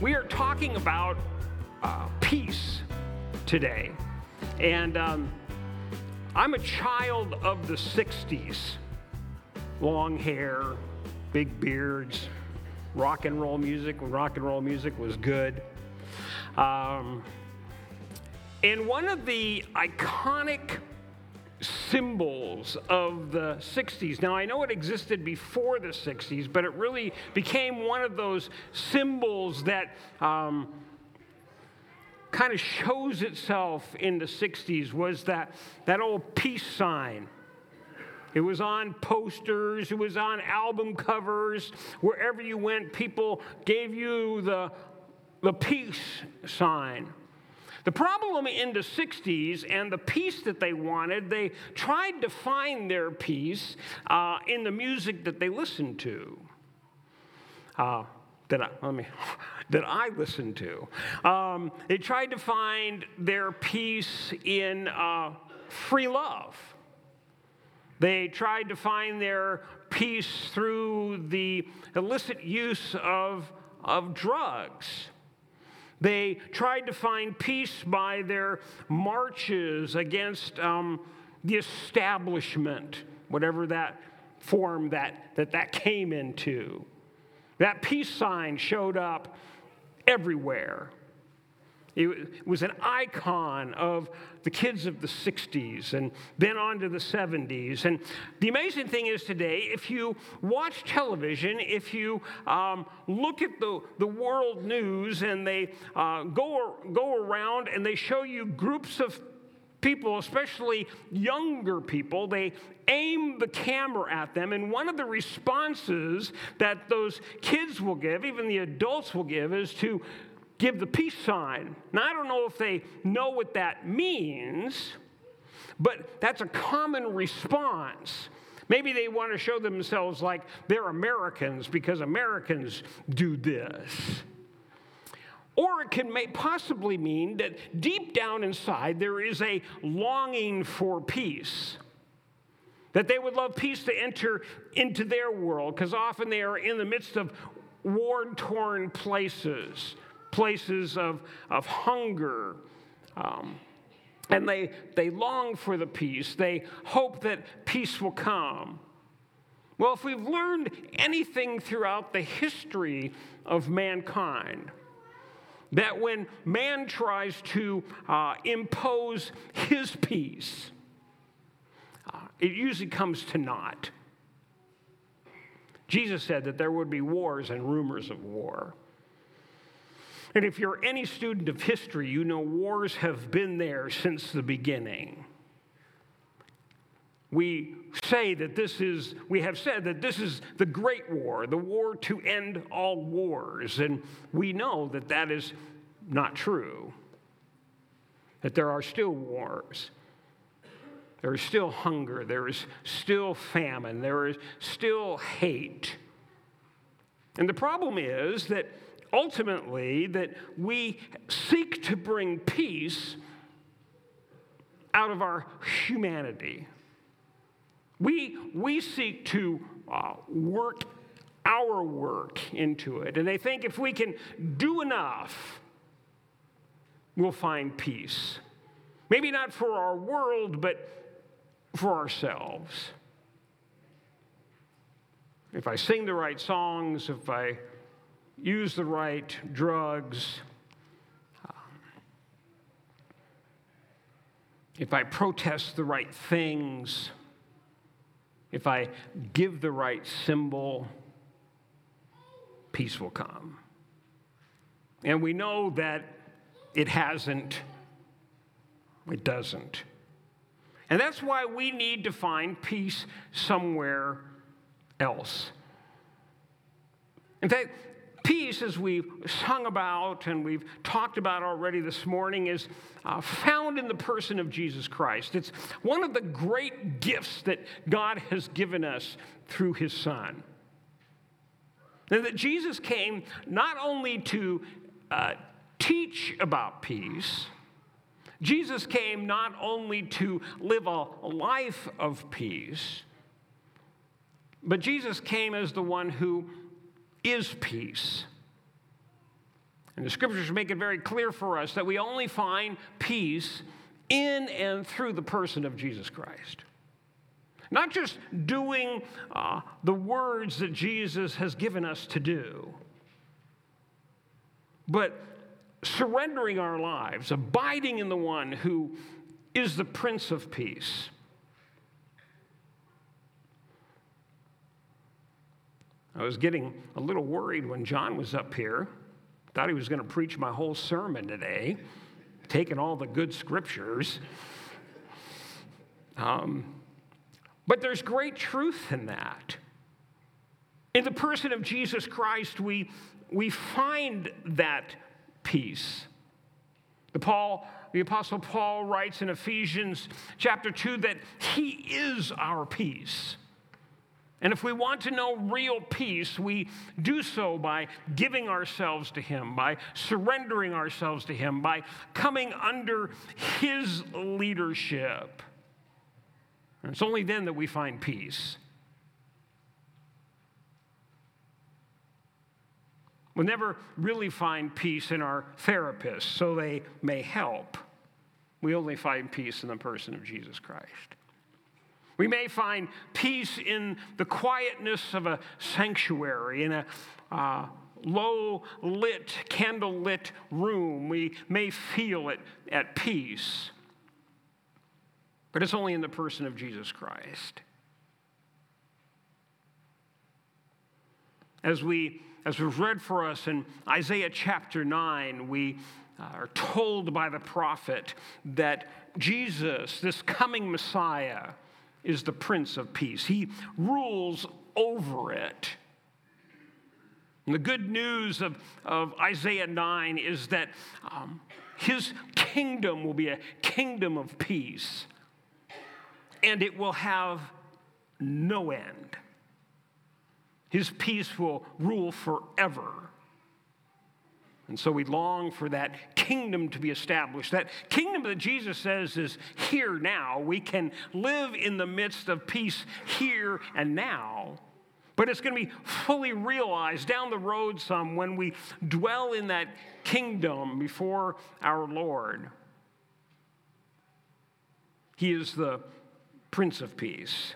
we are talking about uh, peace today. And um, I'm a child of the 60s long hair, big beards, rock and roll music when rock and roll music was good. Um, and one of the iconic symbols of the 60s. Now, I know it existed before the 60s, but it really became one of those symbols that um, kind of shows itself in the 60s was that, that old peace sign. It was on posters, it was on album covers. Wherever you went, people gave you the, the peace sign. The problem in the 60s and the peace that they wanted, they tried to find their peace uh, in the music that they listened to. Uh, that I, let me, that I listened to. Um, they tried to find their peace in uh, free love. They tried to find their peace through the illicit use of, of drugs. They tried to find peace by their marches against um, the establishment, whatever that form that, that that came into. That peace sign showed up everywhere. It was an icon of the kids of the 60s and then on to the 70s. And the amazing thing is today, if you watch television, if you um, look at the, the world news and they uh, go, go around and they show you groups of people, especially younger people, they aim the camera at them. And one of the responses that those kids will give, even the adults will give, is to give the peace sign. Now, I don't know if they know what that means, but that's a common response. Maybe they want to show themselves like they're Americans because Americans do this. Or it can may possibly mean that deep down inside there is a longing for peace. That they would love peace to enter into their world, because often they are in the midst of war torn places places of, of hunger. Um, and they, they long for the peace. They hope that peace will come. Well, if we've learned anything throughout the history of mankind, that when man tries to uh, impose his peace, uh, it usually comes to naught. Jesus said that there would be wars and rumors of war. And if you're any student of history, you know wars have been there since the beginning. We say that this is, we have said that this is the great war, the war to end all wars. And we know that that is not true, that there are still wars. There is still hunger, there is still famine, there is still hate. And the problem is that ultimately that we seek to bring peace out of our humanity. We, we seek to uh, work our work into it. And they think if we can do enough, we'll find peace. Maybe not for our world, but for ourselves. If I sing the right songs, if I use the right drugs, if I protest the right things, if I give the right symbol, peace will come. And we know that it hasn't, it doesn't. And that's why we need to find peace somewhere else. In fact, peace, as we've sung about and we've talked about already this morning, is uh, found in the person of Jesus Christ. It's one of the great gifts that God has given us through his Son. And that Jesus came not only to uh, teach about peace, Jesus came not only to live a life of peace, but Jesus came as the one who is peace. And the scriptures make it very clear for us that we only find peace in and through the person of Jesus Christ. Not just doing uh, the words that Jesus has given us to do, but surrendering our lives, abiding in the one who is the Prince of Peace. I was getting a little worried when John was up here. Thought he was going to preach my whole sermon today, taking all the good scriptures. Um, but there's great truth in that. In the person of Jesus Christ, we, we find that peace. The, Paul, the Apostle Paul writes in Ephesians chapter 2 that he is our peace. And if we want to know real peace, we do so by giving ourselves to Him, by surrendering ourselves to Him, by coming under His leadership. And it's only then that we find peace. We'll never really find peace in our therapists, so they may help. We only find peace in the person of Jesus Christ. We may find peace in the quietness of a sanctuary, in a uh, low lit, candle lit room. We may feel it at peace. But it's only in the person of Jesus Christ. As we as was read for us in Isaiah chapter 9, we are told by the prophet that Jesus, this coming Messiah, is the Prince of Peace. He rules over it. And the good news of, of Isaiah 9 is that um, his kingdom will be a kingdom of peace, and it will have no end. His peace will rule forever. And so we long for that kingdom to be established. That kingdom that Jesus says is here now. We can live in the midst of peace here and now. But it's going to be fully realized down the road some when we dwell in that kingdom before our Lord. He is the Prince of Peace.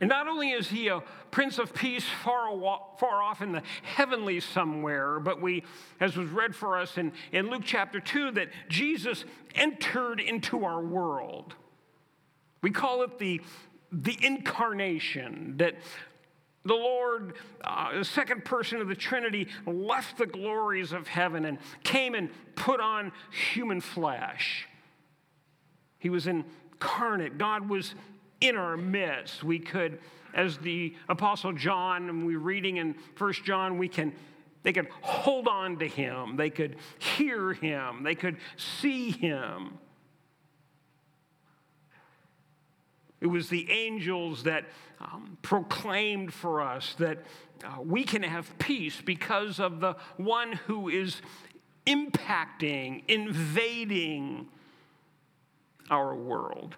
And not only is he a Prince of Peace far, far off in the heavenly somewhere, but we, as was read for us in, in Luke chapter 2, that Jesus entered into our world. We call it the, the incarnation, that the Lord, uh, the second person of the Trinity, left the glories of heaven and came and put on human flesh. He was incarnate. God was in our midst. We could, as the Apostle John, and we're reading in First John, we can they could hold on to him, they could hear him, they could see him. It was the angels that um, proclaimed for us that uh, we can have peace because of the one who is impacting, invading our world.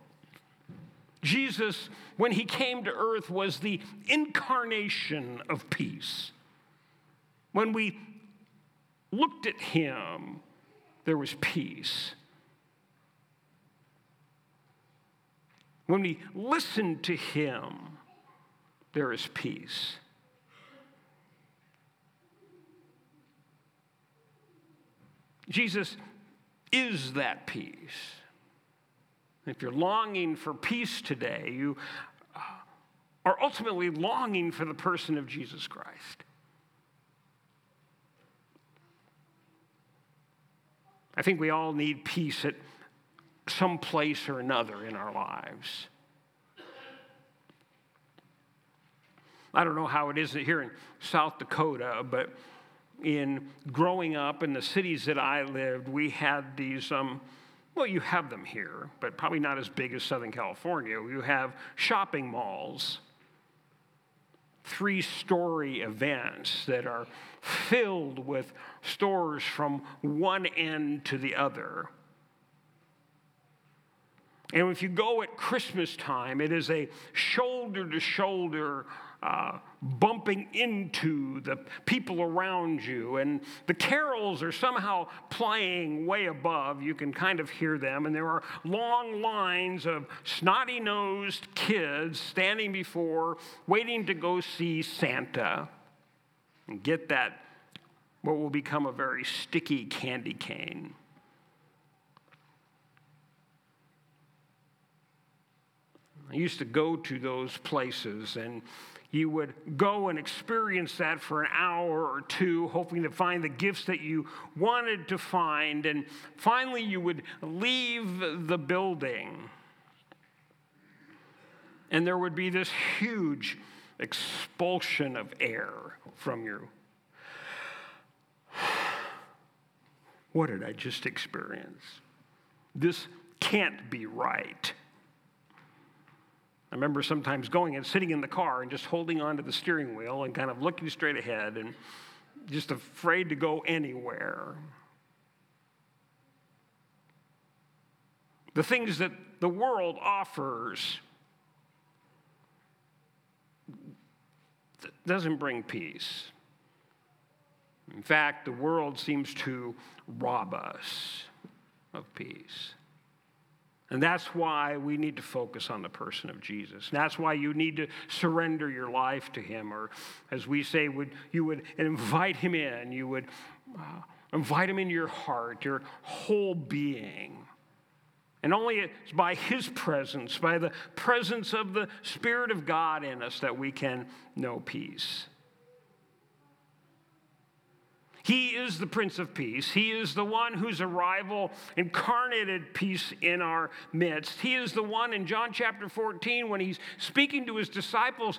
Jesus, when he came to earth, was the incarnation of peace. When we looked at him, there was peace. When we listened to him, there is peace. Jesus is that peace. If you're longing for peace today, you uh, are ultimately longing for the person of Jesus Christ. I think we all need peace at some place or another in our lives. I don't know how it is here in South Dakota, but in growing up in the cities that I lived, we had these um, well, you have them here, but probably not as big as Southern California. You have shopping malls, three story events that are filled with stores from one end to the other. And if you go at Christmas time, it is a shoulder to shoulder uh, bumping into the people around you, and the carols are somehow playing way above. You can kind of hear them, and there are long lines of snotty nosed kids standing before, waiting to go see Santa and get that, what will become a very sticky candy cane. I used to go to those places and you would go and experience that for an hour or two, hoping to find the gifts that you wanted to find. And finally, you would leave the building. And there would be this huge expulsion of air from you. What did I just experience? This can't be right. I remember sometimes going and sitting in the car and just holding onto the steering wheel and kind of looking straight ahead and just afraid to go anywhere. The things that the world offers doesn't bring peace. In fact, the world seems to rob us of peace. And that's why we need to focus on the person of Jesus. That's why you need to surrender your life to him, or as we say, would, you would invite him in. You would uh, invite him into your heart, your whole being. And only it's by his presence, by the presence of the Spirit of God in us, that we can know peace. He is the Prince of Peace. He is the one whose arrival incarnated peace in our midst. He is the one in John chapter 14 when he's speaking to his disciples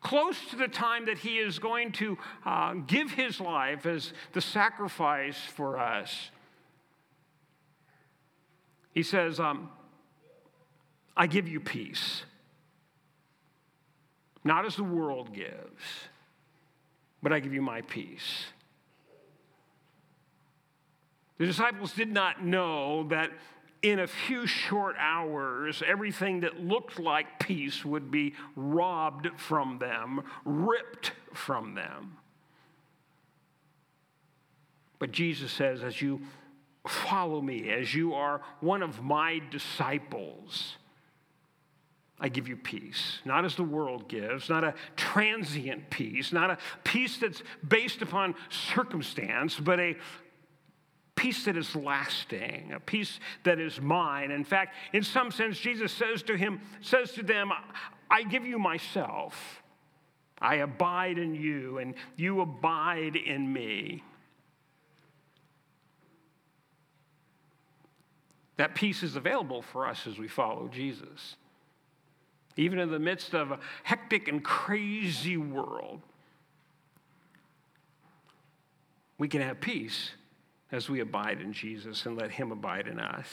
close to the time that he is going to uh, give his life as the sacrifice for us. He says, um, I give you peace, not as the world gives, but I give you my peace. The disciples did not know that in a few short hours, everything that looked like peace would be robbed from them, ripped from them. But Jesus says, as you follow me, as you are one of my disciples, I give you peace, not as the world gives, not a transient peace, not a peace that's based upon circumstance, but a peace that is lasting, a peace that is mine. In fact, in some sense, Jesus says to him, says to them, I give you myself. I abide in you, and you abide in me. That peace is available for us as we follow Jesus. Even in the midst of a hectic and crazy world, we can have peace as we abide in Jesus and let Him abide in us.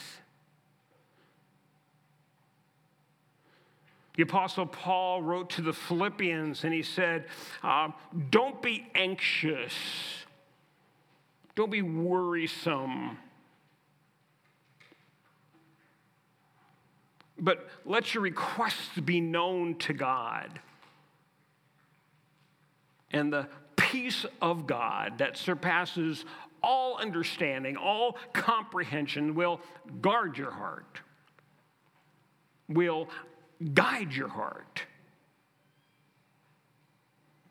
The Apostle Paul wrote to the Philippians and he said, uh, Don't be anxious, don't be worrisome. But let your requests be known to God. And the peace of God that surpasses all understanding, all comprehension will guard your heart, will guide your heart.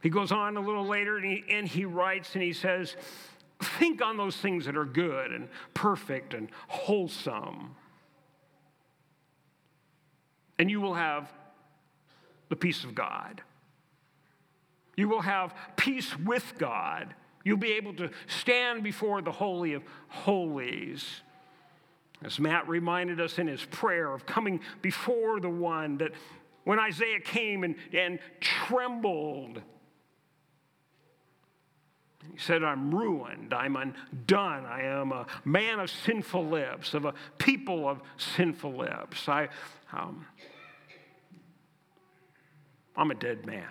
He goes on a little later and he, and he writes and he says, Think on those things that are good and perfect and wholesome. And you will have the peace of God. You will have peace with God You'll be able to stand before the Holy of Holies. As Matt reminded us in his prayer of coming before the one that when Isaiah came and, and trembled, he said, I'm ruined, I'm undone, I am a man of sinful lips, of a people of sinful lips. I, um, I'm a dead man.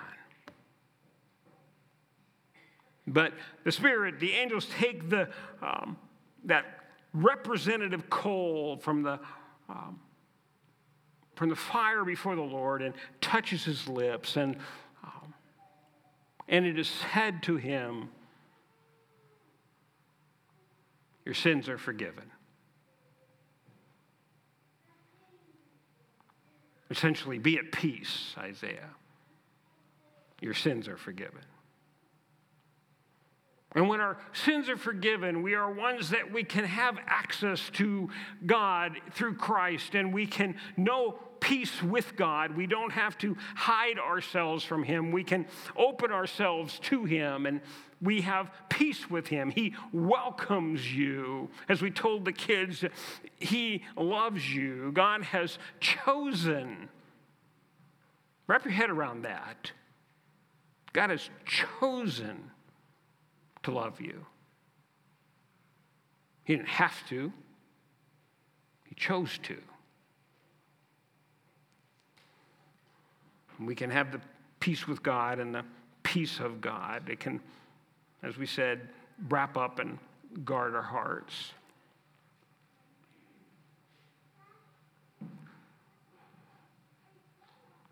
But the Spirit, the angels take the, um, that representative coal from the, um, from the fire before the Lord and touches his lips. And um, and it is said to him, Your sins are forgiven. Essentially, be at peace, Isaiah. Your sins are forgiven. And when our sins are forgiven, we are ones that we can have access to God through Christ and we can know peace with God. We don't have to hide ourselves from Him. We can open ourselves to Him and we have peace with Him. He welcomes you. As we told the kids, He loves you. God has chosen. Wrap your head around that. God has chosen to love you. He didn't have to, He chose to. we can have the peace with God and the peace of God. It can, as we said, wrap up and guard our hearts.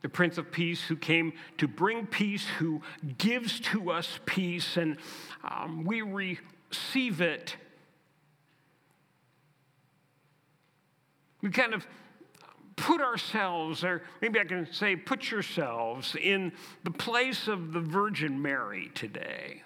The Prince of Peace, who came to bring peace, who gives to us peace, and um, we receive it. We kind of put ourselves, or maybe I can say, put yourselves in the place of the Virgin Mary today.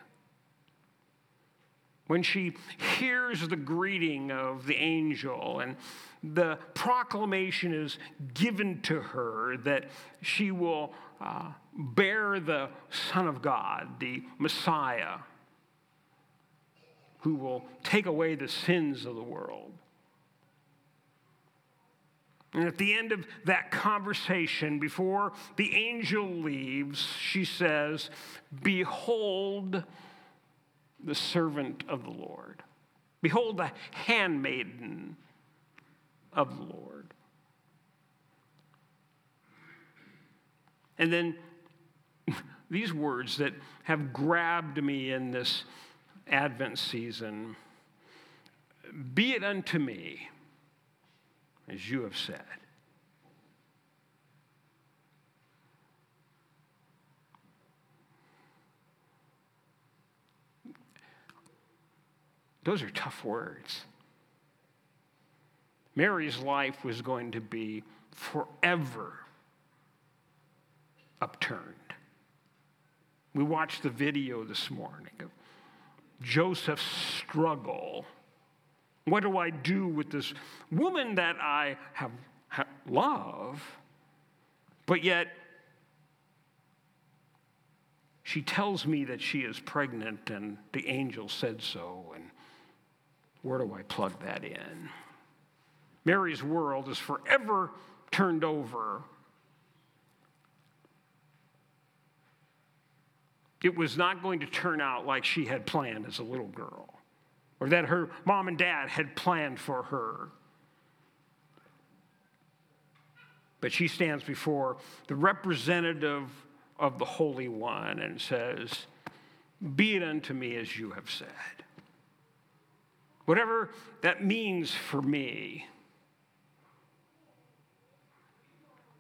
When she hears the greeting of the angel and the proclamation is given to her that she will uh, bear the Son of God, the Messiah, who will take away the sins of the world. And at the end of that conversation, before the angel leaves, she says, Behold the servant of the Lord. Behold the handmaiden of the Lord. And then these words that have grabbed me in this Advent season be it unto me as you have said. Those are tough words. Mary's life was going to be forever upturned. We watched the video this morning of Joseph's struggle. What do I do with this woman that I have, love, but yet she tells me that she is pregnant and the angel said so, and where do I plug that in? Mary's world is forever turned over. It was not going to turn out like she had planned as a little girl, or that her mom and dad had planned for her. But she stands before the representative of the Holy One and says, Be it unto me as you have said. Whatever that means for me,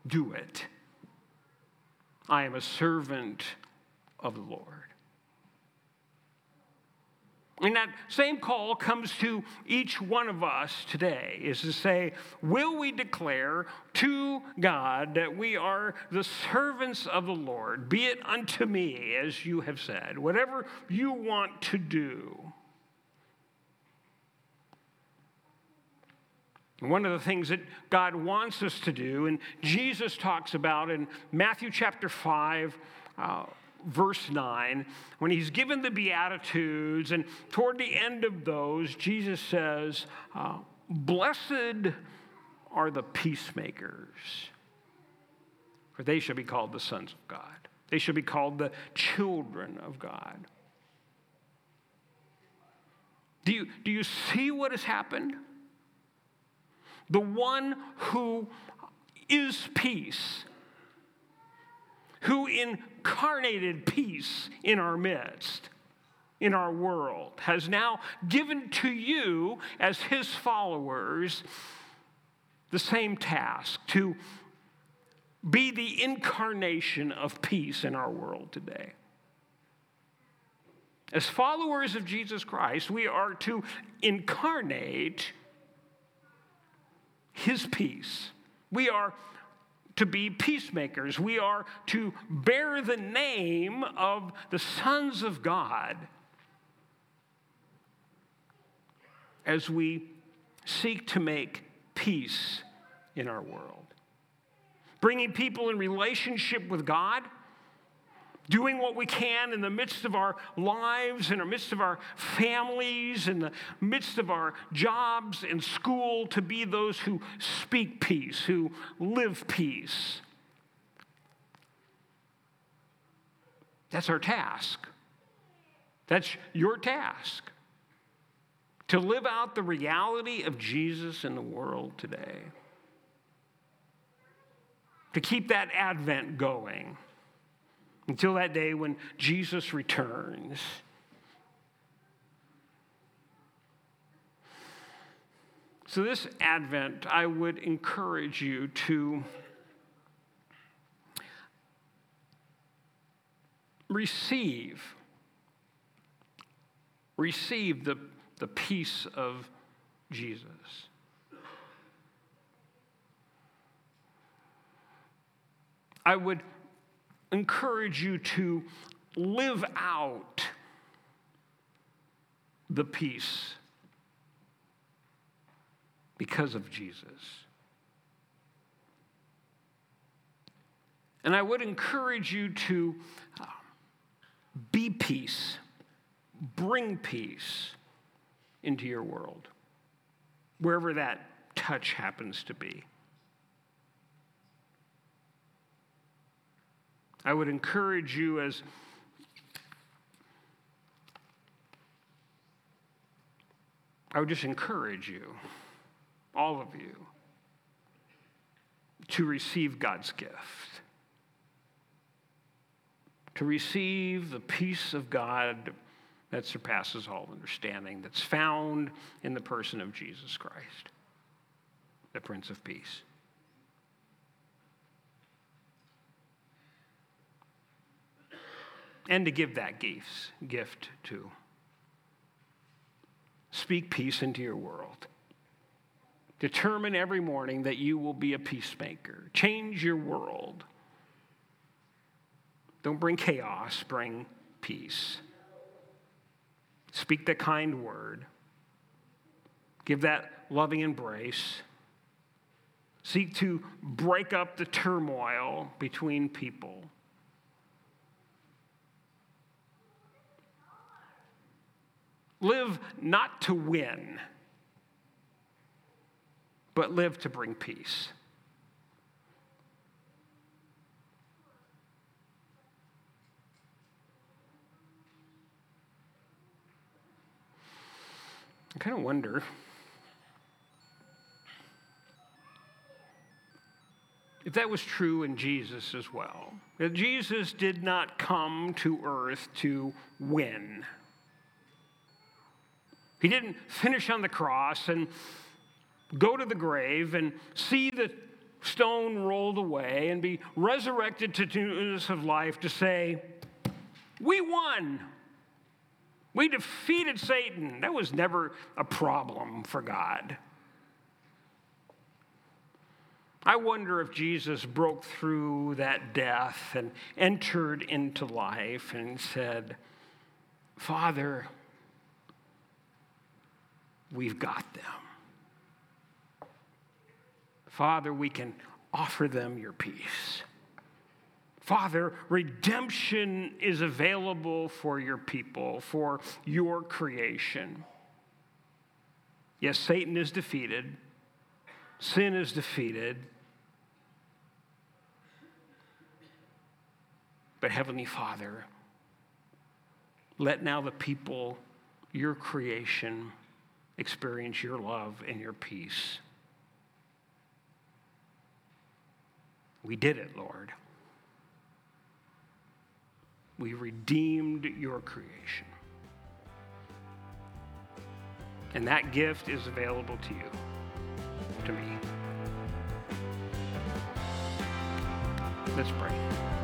do it. I am a servant of the Lord. And that same call comes to each one of us today is to say, will we declare to God that we are the servants of the Lord? Be it unto me, as you have said, whatever you want to do. One of the things that God wants us to do, and Jesus talks about in Matthew chapter 5, uh, verse 9, when he's given the Beatitudes, and toward the end of those, Jesus says, uh, Blessed are the peacemakers, for they shall be called the sons of God. They shall be called the children of God. Do you, do you see what has happened? The one who is peace, who incarnated peace in our midst, in our world, has now given to you, as his followers, the same task to be the incarnation of peace in our world today. As followers of Jesus Christ, we are to incarnate his peace. We are to be peacemakers. We are to bear the name of the sons of God as we seek to make peace in our world. Bringing people in relationship with God doing what we can in the midst of our lives, in the midst of our families, in the midst of our jobs and school, to be those who speak peace, who live peace. That's our task. That's your task. To live out the reality of Jesus in the world today. To keep that advent going until that day when Jesus returns. So, this Advent, I would encourage you to receive, receive the, the peace of Jesus. I would encourage you to live out the peace because of Jesus. And I would encourage you to uh, be peace, bring peace into your world, wherever that touch happens to be. I would encourage you as I would just encourage you, all of you, to receive God's gift. To receive the peace of God that surpasses all understanding, that's found in the person of Jesus Christ, the Prince of Peace. And to give that gift, gift to. Speak peace into your world. Determine every morning that you will be a peacemaker. Change your world. Don't bring chaos, bring peace. Speak the kind word. Give that loving embrace. Seek to break up the turmoil between people. Live not to win, but live to bring peace. I kind of wonder if that was true in Jesus as well. That Jesus did not come to earth to win. He didn't finish on the cross and go to the grave and see the stone rolled away and be resurrected to newness of life to say, We won. We defeated Satan. That was never a problem for God. I wonder if Jesus broke through that death and entered into life and said, Father, we've got them. Father, we can offer them your peace. Father, redemption is available for your people, for your creation. Yes, Satan is defeated, sin is defeated. But Heavenly Father, let now the people, your creation, experience your love and your peace. We did it, Lord. We redeemed your creation. And that gift is available to you, to me. Let's pray.